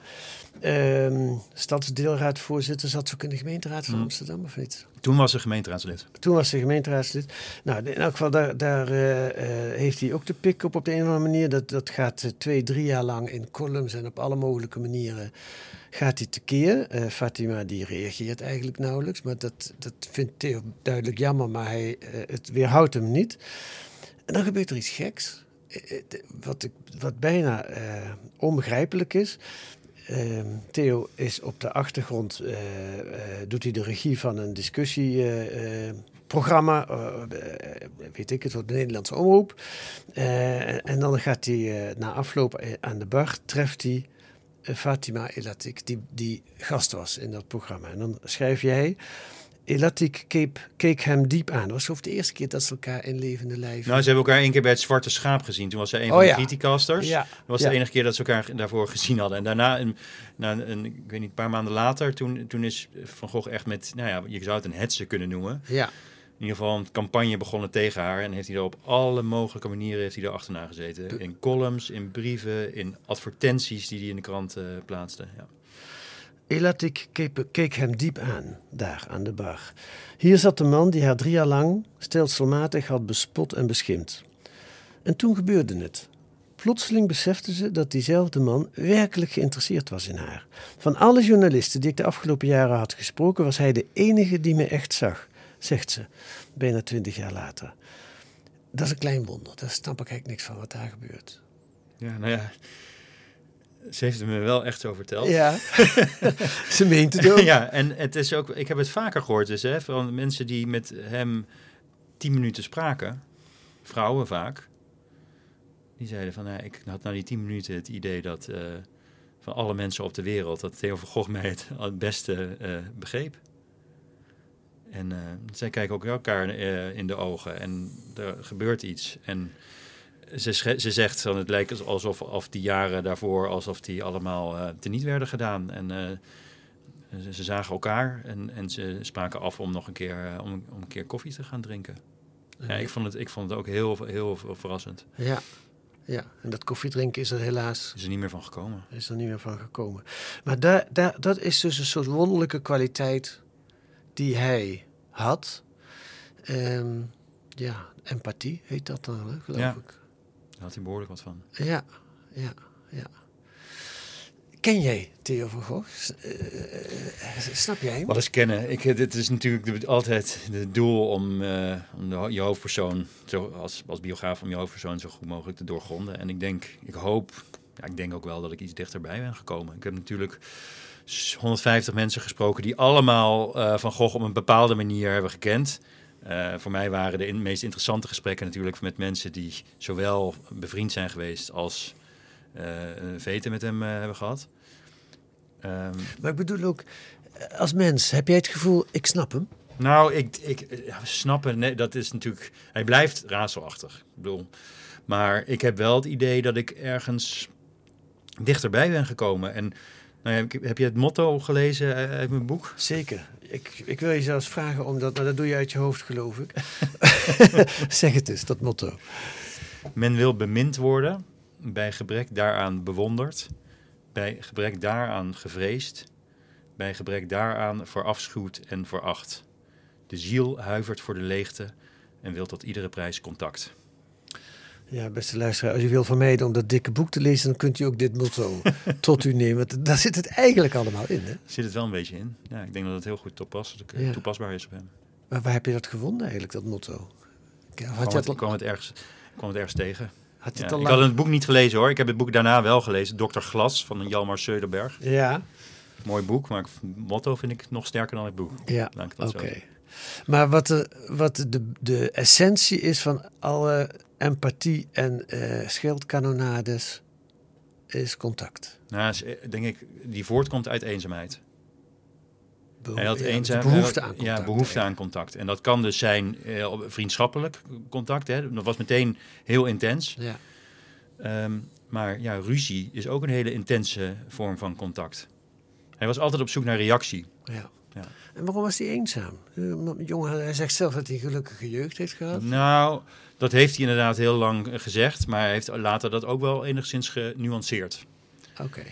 Ehm, stadsdeelraadvoorzitter zat ze ook in de gemeenteraad van Hmm. Amsterdam of niet? Toen was ze gemeenteraadslid. Toen was ze gemeenteraadslid. Nou, in elk geval, daar, daar eh, heeft hij ook de pik op op de een of andere manier. Dat, dat gaat eh, twee, drie jaar lang in columns en op alle mogelijke manieren gaat hij tekeer. Eh Fatima die reageert eigenlijk nauwelijks. Maar dat, dat vindt Theo duidelijk jammer, maar hij, eh, het weerhoudt hem niet. En dan gebeurt er iets geks. Eh, Wat, ik, wat bijna onbegrijpelijk is. Ehm, Theo is op de achtergrond, doet hij de regie van een discussieprogramma, weet ik het, de Nederlandse omroep. En dan gaat hij na afloop aan de bar, treft hij Fatima Elatik, die, die gast was in dat programma. En dan schrijf jij, Elatik keek, keek hem diep aan. Dat was over de eerste keer dat ze elkaar in levende lijven... Nou, ze hebben elkaar één keer bij het Zwarte Schaap gezien. Toen was zij een Oh van ja. de criticasters. Ja, Dat was ja. de enige keer dat ze elkaar daarvoor gezien hadden. En daarna, een, na een, ik weet niet, een paar maanden later, toen, toen is Van Gogh echt met, nou ja, je zou het een hetze kunnen noemen. Ja, In ieder geval een campagne begonnen tegen haar. En heeft hij er op alle mogelijke manieren heeft hij er achterna gezeten. In columns, in brieven, in advertenties die hij in de krant eh, plaatste. Ja. Elatik keek, keek hem diep aan, daar aan de bar. Hier zat de man die haar drie jaar lang stelselmatig had bespot en beschimd. En toen gebeurde het. Plotseling besefte ze dat diezelfde man werkelijk geïnteresseerd was in haar. Van alle journalisten die ik de afgelopen jaren had gesproken, was hij de enige die me echt zag, zegt ze, bijna twintig jaar later. Dat is een klein wonder, daar snap ik eigenlijk niks van wat daar gebeurt. Ja, nou ja. Ze heeft het me wel echt zo verteld. Ja, ze meent het ook. ja, en het is ook, ik heb het vaker gehoord dus, hè, van mensen die met hem tien minuten spraken, vrouwen vaak, die zeiden van, nou, ik had na die tien minuten het idee dat uh, van alle mensen op de wereld, dat Theo van Gogh mij het, het beste uh, begreep. En uh, zij kijken ook elkaar in de ogen en er gebeurt iets. En ze, ze zegt van het lijkt alsof of die jaren daarvoor, alsof die allemaal uh, teniet werden gedaan. En ze, ze, zagen elkaar en, en ze spraken af om nog een keer, om, om een keer koffie te gaan drinken. Ja, ik, vond het, ik vond het ook heel, heel verrassend. Ja. Ja, en dat koffiedrinken is er helaas... Is er niet meer van gekomen. Is er niet meer van gekomen. Maar daar, daar, dat is dus een soort wonderlijke kwaliteit die hij had. Um, ja, empathie heet dat dan, hè, geloof ja. ik. Daar had hij behoorlijk wat van. Ja, ja, ja. Ken jij Theo van Gogh? Uh, snap jij hem? Wat is kennen? Ik, dit is natuurlijk de, altijd het doel om, uh, om de, je hoofdpersoon, zo, als, als biograaf, om je hoofdpersoon zo goed mogelijk te doorgronden. En ik denk, ik hoop, ja, ik denk ook wel dat ik iets dichterbij ben gekomen. Ik heb natuurlijk 150 mensen gesproken die allemaal uh, Van Gogh op een bepaalde manier hebben gekend. Uh, voor mij waren de in, meest interessante gesprekken natuurlijk met mensen die zowel bevriend zijn geweest als uh, een veten met hem hebben gehad. Um, maar ik bedoel ook, als mens, heb jij het gevoel, ik snap hem? Nou, ik, ik snappen, nee, dat is natuurlijk, hij blijft raadselachtig. Ik bedoel, maar ik heb wel het idee dat ik ergens dichterbij ben gekomen. En nou ja, heb je het motto gelezen uit mijn boek? Zeker. Ik, ik wil je zelfs vragen om dat, maar dat doe je uit je hoofd, geloof ik. zeg het eens, dat motto. Men wil bemind worden, bij gebrek daaraan bewonderd, bij gebrek daaraan gevreesd, bij gebrek daaraan verafschuwd en veracht. De ziel huivert voor de leegte en wil tot iedere prijs contact. Ja, beste luisteraar, als u wil vermijden om dat dikke boek te lezen, dan kunt u ook dit motto tot u nemen. Daar zit het eigenlijk allemaal in, hè? Zit het wel een beetje in. Ja, ik denk dat het heel goed ja. toepasbaar is op hem. Maar waar heb je dat gevonden eigenlijk, dat motto? Had je het, kwam, het ergens, kwam het ergens tegen. Had ja, ik lang... had het boek niet gelezen hoor. Ik heb het boek daarna wel gelezen. Dr. Glas van Jalmar Söderberg. Ja. Mooi boek, maar het motto vind ik nog sterker dan het boek. Ja, oké. Okay. Maar wat, de, wat de, de essentie is van alle empathie en uh, schildkanonades is contact. Nou, denk ik, die voortkomt uit eenzaamheid. Hij had eenzaam, behoefte aan contact. Ja, behoefte aan contact. En dat kan dus zijn uh, vriendschappelijk contact. Hè. Dat was meteen heel intens. Ja. Um, maar ja, ruzie is ook een hele intense vorm van contact. Hij was altijd op zoek naar reactie. Ja. ja. En waarom was hij eenzaam? Jongen, hij zegt zelf dat hij gelukkige jeugd heeft gehad. Nou, dat heeft hij inderdaad heel lang gezegd, maar hij heeft later dat ook wel enigszins genuanceerd. Oké. Okay.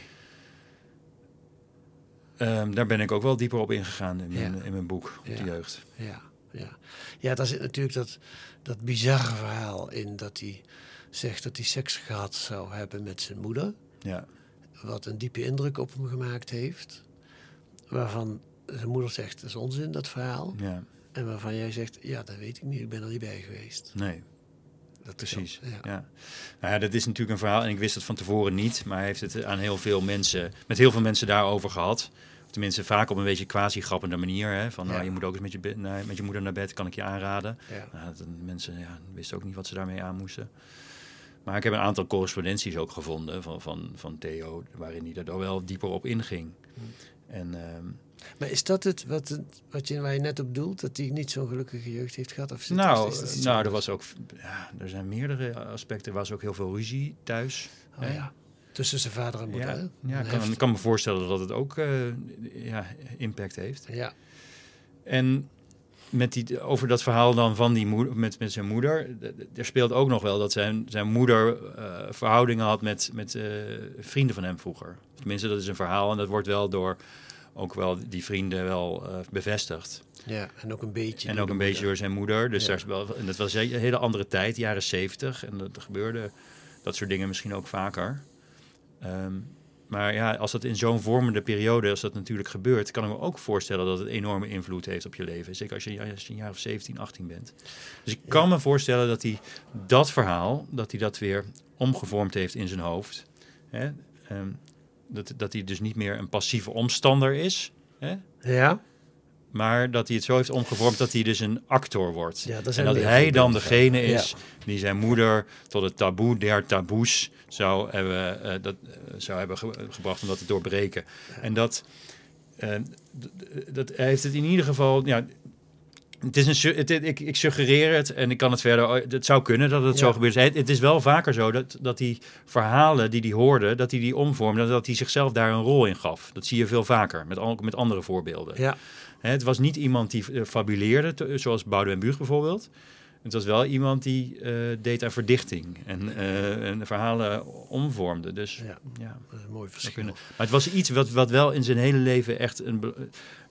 Um, daar ben ik ook wel dieper op ingegaan in, ja. in mijn boek, op ja. de jeugd. Ja, ja. ja, daar zit natuurlijk dat, dat bizarre verhaal in dat hij zegt dat hij seks gehad zou hebben met zijn moeder. Ja. Wat een diepe indruk op hem gemaakt heeft. Waarvan zijn moeder zegt, dat is onzin, dat verhaal. Ja. En waarvan jij zegt, ja, dat weet ik niet, ik ben er niet bij geweest. Nee. Dat Precies. Ja. Ja. Nou ja, dat is natuurlijk een verhaal en ik wist het van tevoren niet, maar hij heeft het aan heel veel mensen, met heel veel mensen daarover gehad. Tenminste, vaak op een beetje quasi-grappende manier. Hè? Van, Ja. nou, je moet ook eens met je, naar- met je moeder naar bed, kan ik je aanraden. Ja. Nou, dat, mensen ja, wisten ook niet wat ze daarmee aan moesten. Maar ik heb een aantal correspondenties ook gevonden van, van, van Theo, waarin hij er wel dieper op inging. En ehm, Maar is dat het wat, het- wat je, waar je net op doelt? Dat hij niet zo'n gelukkige jeugd heeft gehad? Of nou, is nou, er was ook, ja, er zijn meerdere aspecten. Er was ook heel veel ruzie thuis. Oh, hè? ja. Tussen zijn vader en moeder, Ja, ja ik, kan, me voorstellen dat het ook eh, ja, impact heeft. Ja. En met die, over dat verhaal dan van die moeder, met, met zijn moeder, er speelt ook nog wel dat zijn, zijn moeder eh, verhoudingen had met, met eh, vrienden van hem vroeger. Tenminste, dat is een verhaal en dat wordt wel door ook wel die vrienden wel eh, bevestigd. ja, en ook een beetje. En ook een beetje moeder. door zijn moeder. Dus Ja. daar is wel, en dat was een hele andere tijd, jaren zeventig. En dat gebeurde dat soort dingen misschien ook vaker. Ehm, maar ja, als dat in zo'n vormende periode, als dat natuurlijk gebeurt, kan ik me ook voorstellen dat het enorme invloed heeft op je leven. Zeker als je, als je een jaar of 17, 18 bent. Dus ik kan me voorstellen dat hij dat verhaal, dat hij dat weer omgevormd heeft in zijn hoofd. Hè? Ehm, dat, dat hij dus niet meer een passieve omstander is. Hè? Ja. Maar dat hij het zo heeft omgevormd dat hij dus een actor wordt. Ja, dat en dat hij dan degene is die zijn moeder tot het taboe der taboes zou hebben, eh, dat, eh, zou hebben ge- gebracht om dat te doorbreken. En dat, eh, dat hij heeft het in ieder geval. Ja, het is een, het, ik, ik suggereer het en ik kan het verder. Het zou kunnen dat het zo gebeurt. Het, het is wel vaker zo dat, dat die verhalen die hij hoorde, dat hij die omvormde, dat hij zichzelf daar een rol in gaf. Dat zie je veel vaker met, al- met andere voorbeelden. Ja. Het was niet iemand die eh, fabuleerde, zoals Boudewijn Buug bijvoorbeeld. Het was wel iemand die eh, deed aan verdichting en, eh, en verhalen omvormde. Dus Ja. ja, Dat is een mooi verschil. Maar het was iets wat, wat wel in zijn hele leven echt een,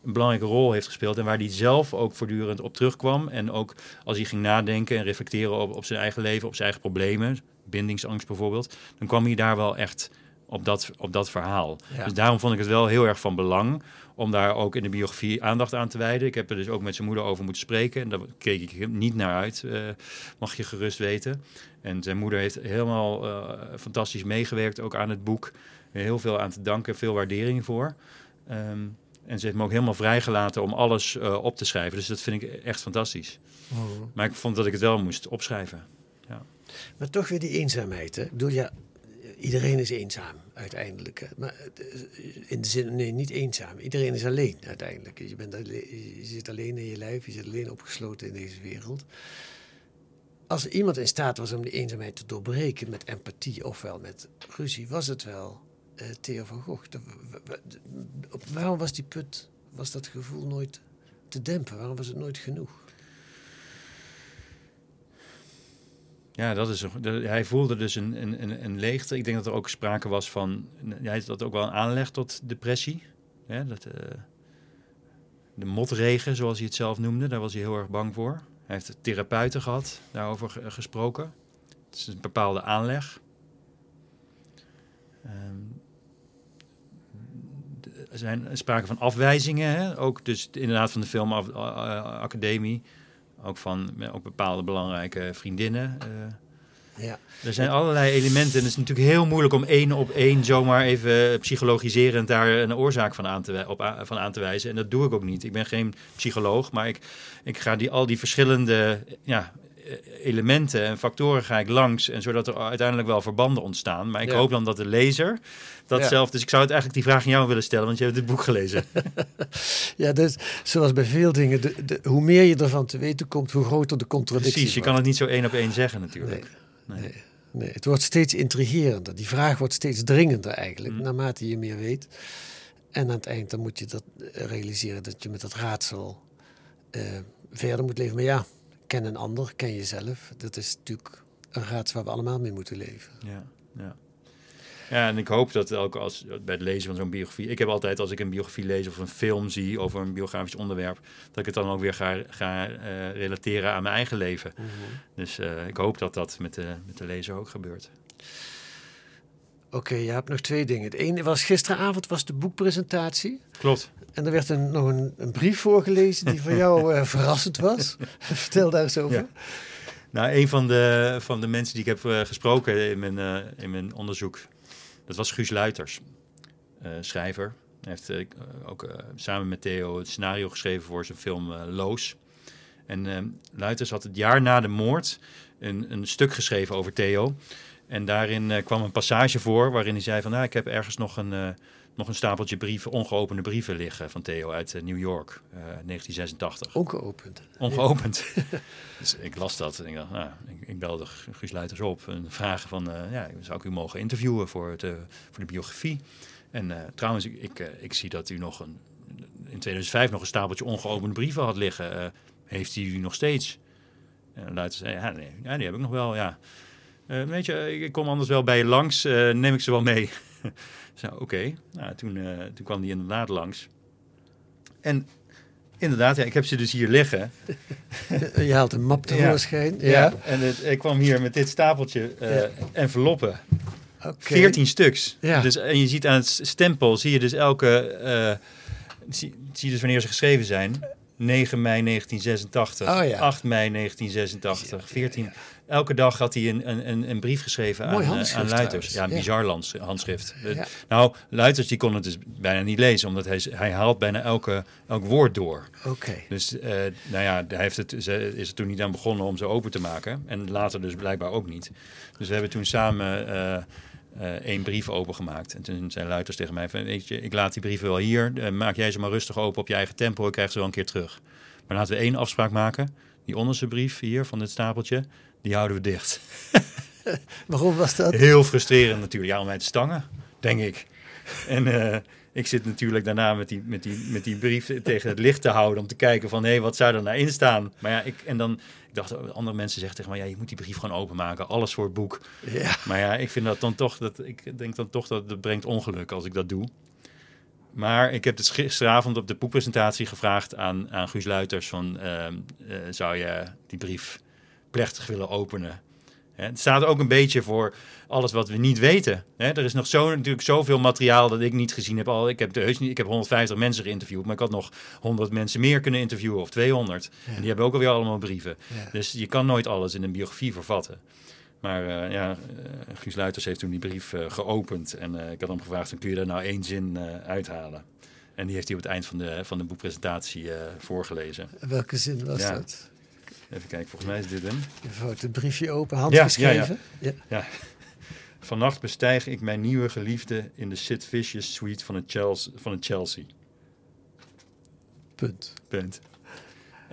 een belangrijke rol heeft gespeeld. En waar hij zelf ook voortdurend op terugkwam. En ook als hij ging nadenken en reflecteren op, op zijn eigen leven, op zijn eigen problemen. Bindingsangst bijvoorbeeld. Dan kwam hij daar wel echt op dat, op dat verhaal. Ja. Dus daarom vond ik het wel heel erg van belang om daar ook in de biografie aandacht aan te wijden. Ik heb er dus ook met zijn moeder over moeten spreken. En daar keek ik niet naar uit, eh, mag je gerust weten. En zijn moeder heeft helemaal eh, fantastisch meegewerkt, ook aan het boek. Heel veel aan te danken, veel waardering voor. Ehm, en ze heeft me ook helemaal vrijgelaten om alles eh, op te schrijven. Dus dat vind ik echt fantastisch. Mhm. Maar ik vond dat ik het wel moest opschrijven. Maar toch weer die eenzaamheid. Hè? Ik bedoel, ja, iedereen is eenzaam uiteindelijk. Maar eh, in de zin, nee, niet eenzaam. Iedereen is alleen uiteindelijk. Je, bent alleen, je zit alleen in je lijf, je zit alleen opgesloten in deze wereld. Als iemand in staat was om die eenzaamheid te doorbreken met empathie ofwel met ruzie, was het wel eh, Theo van Gogh. Waarom was die put, was dat gevoel nooit te dempen? Waarom was het nooit genoeg? Ja, dat is een, hij voelde dus een, een, een, leegte. Ik denk dat er ook sprake was van... Hij had ook wel een aanleg tot depressie. Dat, eh, de motregen, zoals hij het zelf noemde, daar was hij heel erg bang voor. Hij heeft therapeuten gehad, daarover ge- gesproken. Het is een bepaalde aanleg. Er zijn sprake van afwijzingen, hè? ook dus inderdaad van de film Af- eh, Academie. Ook van eh, ook bepaalde belangrijke vriendinnen. eh. Ja. er zijn allerlei elementen. En het is natuurlijk heel moeilijk om één op één zomaar even psychologiserend daar een oorzaak van aan te, op, van aan te wijzen. En dat doe ik ook niet. Ik ben geen psycholoog, maar ik, ik ga die, al die verschillende ja, eh, elementen en factoren ga ik langs. En zodat er uiteindelijk wel verbanden ontstaan. Maar ik Ja. hoop dan dat de lezer dat Ja. zelf... Dus ik zou het eigenlijk die vraag aan jou willen stellen, want je hebt het boek gelezen. Ja, dus zoals bij veel dingen, de, de, hoe meer je ervan te weten komt, hoe groter de contradictie Precies, je wordt. kan het niet zo één op één zeggen natuurlijk. Nee, Nee. nee, nee, het wordt steeds intrigerender. Die vraag wordt steeds dringender eigenlijk, Mm. naarmate je meer weet. En aan het eind dan moet je dat eh, realiseren dat je met dat raadsel eh, verder moet leven. Maar ja, ken een ander, ken jezelf. Dat is natuurlijk een raadsel waar we allemaal mee moeten leven. Ja, ja. Ja, en ik hoop dat ook als, bij het lezen van zo'n biografie... Ik heb altijd, als ik een biografie lees of een film zie over een biografisch onderwerp... dat ik het dan ook weer ga, ga eh, relateren aan mijn eigen leven. Dus eh, ik hoop dat dat met de, met de lezer ook gebeurt. Oké, je hebt nog twee dingen. Het ene was gisteravond was de boekpresentatie. Klopt. En er werd een, nog een, een brief voorgelezen die voor jou eh, verrassend was. Vertel daar eens over. Ja. Nou, een van de, van de mensen die ik heb eh, gesproken in mijn, eh, in mijn onderzoek... dat was Guus Luiters, schrijver. Hij heeft ook samen met Theo het scenario geschreven voor zijn film Loos. En Luiters had het jaar na de moord een, een stuk geschreven over Theo. En daarin eh, kwam een passage voor waarin hij zei van... Nou, ik heb ergens nog een, eh, nog een stapeltje brieven, ongeopende brieven liggen van Theo uit eh, New York, eh, 1986. Ongeopend. Ongeopend. dus ik las dat en ik dacht, nou, ik, ik belde Guus Luiters op en vragen van, ja, zou ik u mogen interviewen voor, het, voor de biografie? En trouwens, ik, ik, ik zie dat u nog een, in 2005 nog een stapeltje ongeopende brieven had liggen. Heeft u die nog steeds? En Luiters zei, ja, nee, ja, die heb ik nog wel, ja. Eh, weet je, ik kom anders wel bij je langs, eh, neem ik ze wel mee. Zo, oké. Nou, toen, eh, toen kwam die inderdaad langs. En Inderdaad, ja, ik heb ze dus hier liggen. Je haalt een map tevoorschijn. Ja. Ja, en het, ik kwam hier met dit stapeltje Ja. enveloppen. Oké. 14 stuks. Ja. Dus, en je ziet aan het stempel, zie je dus elke, zie, zie je dus wanneer ze geschreven zijn. 9 mei 1986, Oh ja. 8 mei 1986, 14. Elke dag had hij een, een, een, een brief geschreven Mooi aan, eh, aan Luiters. Ja, een Ja. bizar lands- handschrift. Eh, Ja. Nou, Luiters die kon het dus bijna niet lezen, omdat hij, hij haalt bijna elke, elk woord door. Oké. Dus eh, nou ja, hij heeft het, ze is er toen niet aan begonnen om ze open te maken. En later dus blijkbaar ook niet. Dus we hebben toen samen eh, eh, één brief opengemaakt. En toen zei Luiters tegen mij van, weet je, ik laat die brieven wel hier. Eh, maak jij ze maar rustig open op je eigen tempo. Ik krijg ze wel een keer terug. Maar laten we één afspraak maken. Die onderste brief hier van dit stapeltje, die houden we dicht. Waarom was dat? Heel frustrerend natuurlijk. Ja, om mij te stangen, denk ik. En eh, ik zit natuurlijk daarna met die, met, die, met die brief tegen het licht te houden... om te kijken van, hé, wat zou er nou in staan? Maar ja, ik, en dan... Ik dacht, andere mensen zeggen tegen mij, ja, je moet die brief gewoon openmaken. Alles voor het boek. Ja. Maar ja, ik vind dat dan toch, dat, ik denk dan toch dat het brengt ongeluk als ik dat doe. Maar ik heb het gisteravond op de boekpresentatie gevraagd aan, aan Guus Luiters van, ehm, eh, zou je die brief plechtig willen openen? Het staat ook een beetje voor alles wat we niet weten. Er is nog zo, natuurlijk zoveel materiaal dat ik niet gezien heb. Al, ik, heb de, heus niet, ik heb 150 mensen geïnterviewd, maar ik had nog 100 mensen meer kunnen interviewen of 200. En die hebben ook alweer allemaal brieven. Ja. Dus je kan nooit alles in een biografie vervatten. Maar eh, ja, eh, Guus Luiters heeft toen die brief eh, geopend. En ik had hem gevraagd, kun je daar nou één zin uithalen? En die heeft hij op het eind van de, van de boekpresentatie voorgelezen. Welke zin was Ja. dat? Even kijken, volgens mij is dit hem. Je vouwt het briefje open, handgeschreven. Ja, ja, ja. Vannacht bestijg ik mijn nieuwe geliefde in de Sid Vicious suite van het Chelsea. Van het Chelsea. Punt. Punt.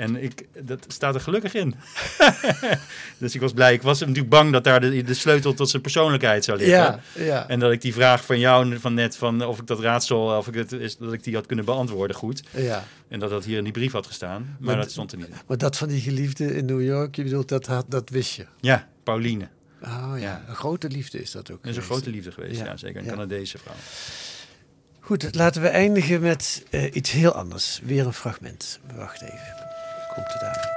En ik, dat staat er gelukkig in. dus ik was blij. Ik was natuurlijk bang dat daar de, de sleutel tot zijn persoonlijkheid zou liggen. Ja, ja. En dat ik die vraag van jou van net, van of ik dat raadsel, of ik het is, dat ik die had kunnen beantwoorden goed. Ja. En dat dat hier in die brief had gestaan. Maar, Maar dat stond er niet in. Maar dat van die geliefde in New York, je bedoelt, dat, had, dat wist je. Ja, Pauline. Oh ja, Ja. een grote liefde is dat ook Dat is een grote liefde geweest, ja, zeker. Een. Canadese vrouw. Goed, laten we eindigen met eh, iets heel anders. Weer een fragment. Wacht even. Komt het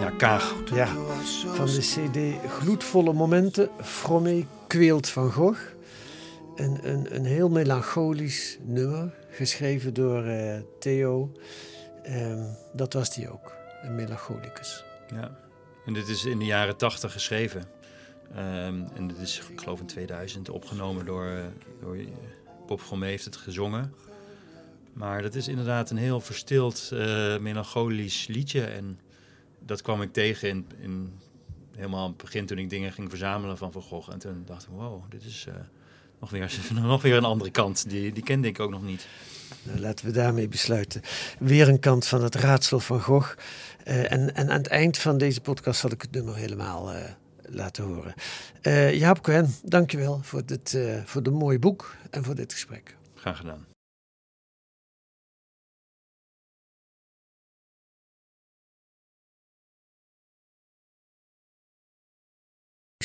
Ja, Kaag. Ja, van de cd Gloedvolle Momenten, Frommé kweelt van Gogh. Een, een, een heel melancholisch nummer, geschreven door eh, Theo. Ehm, dat was die ook, een melancholicus. Ja, en dit is in de jaren tachtig geschreven. Ehm, en dit is, ik geloof in 2000, opgenomen door, eh, door eh, Bob Gommé heeft het gezongen. Maar dat is inderdaad een heel verstild, eh, melancholisch liedje. En dat kwam ik tegen in, in helemaal aan het begin toen ik dingen ging verzamelen van Van Gogh. En toen dacht ik, wow, dit is eh, nog, weer, nog weer een andere kant. Die, die kende ik ook nog niet. Nou, laten we daarmee besluiten. Weer een kant van het raadsel van Gogh. Eh, en, en aan het eind van deze podcast zal ik het nummer helemaal eh, laten horen. Jaap Cohen, dankjewel voor dit voor de mooie boek en voor dit gesprek. Graag gedaan.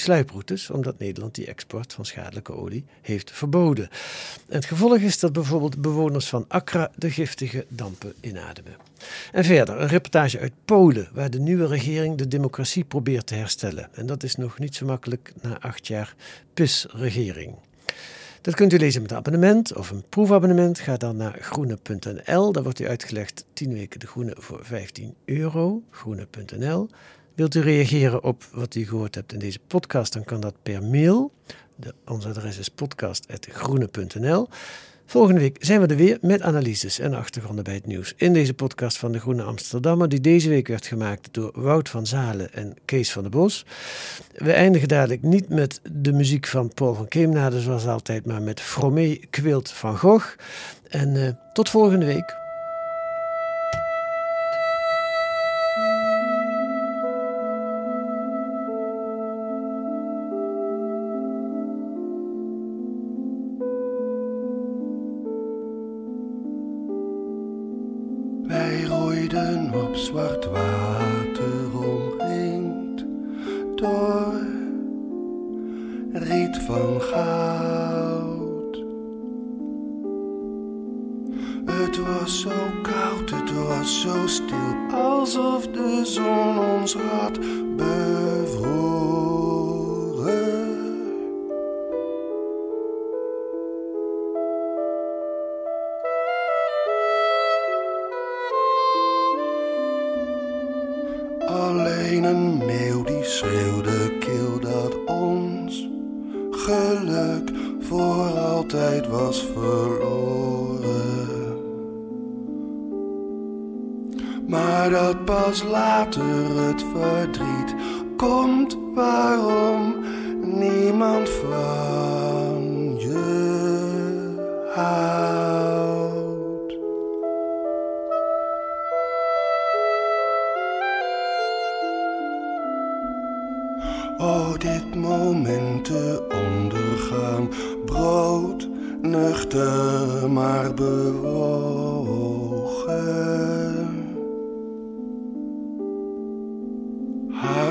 Sluiproutes, omdat Nederland die export van schadelijke olie heeft verboden. En het gevolg is dat bijvoorbeeld bewoners van Accra de giftige dampen inademen. En verder een reportage uit Polen, waar de nieuwe regering de democratie probeert te herstellen. En dat is nog niet zo makkelijk na acht jaar PIS-regering. Dat kunt u lezen met een abonnement of een proefabonnement. Ga dan naar groene.nl. Daar wordt u uitgelegd 10 weken de groene voor 15 euro. Groene.nl. Wilt u reageren op wat u gehoord hebt in deze podcast, dan kan dat per mail. De, ons adres is podcast.groene.nl. Volgende week zijn we er weer met analyses en achtergronden bij het nieuws in deze podcast van de Groene Amsterdammer, die deze week werd gemaakt door Wout van Zalen en Kees van der Bos. We eindigen dadelijk niet met de muziek van Paul van Keemnade zoals altijd, maar met Fromé Kwilt van Gogh. En eh, tot volgende week. maar dat pas later het verdriet komt waarom niemand van je houdt. Oh, dit moment te ondergaan, brood nuchter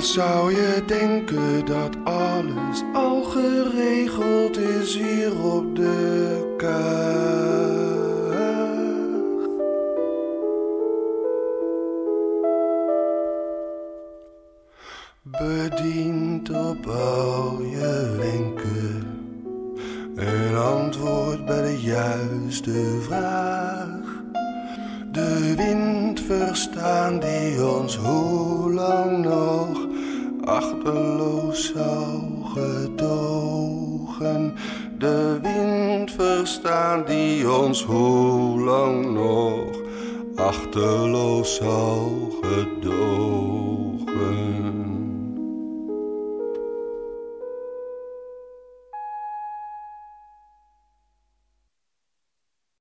Zou je denken dat alles al geregeld is hier op de kaart?